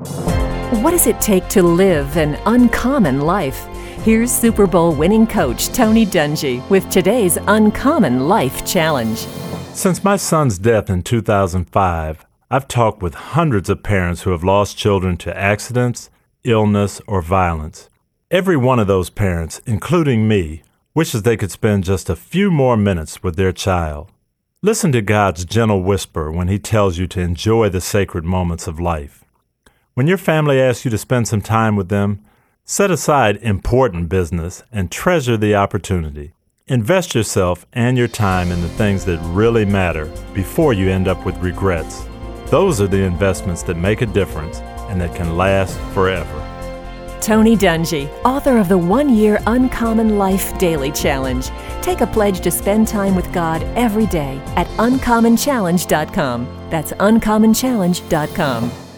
What does it take to live an uncommon life? Here's Super Bowl winning coach Tony Dungy with today's Uncommon Life Challenge. Since my son's death in 2005, I've talked with hundreds of parents who have lost children to accidents, illness, or violence. Every one of those parents, including me, wishes they could spend just a few more minutes with their child. Listen to God's gentle whisper when He tells you to enjoy the sacred moments of life. When your family asks you to spend some time with them, set aside important business and treasure the opportunity. Invest yourself and your time in the things that really matter before you end up with regrets. Those are the investments that make a difference and that can last forever. Tony Dungy, author of the One Year Uncommon Life Daily Challenge. Take a pledge to spend time with God every day at uncommonchallenge.com. That's uncommonchallenge.com.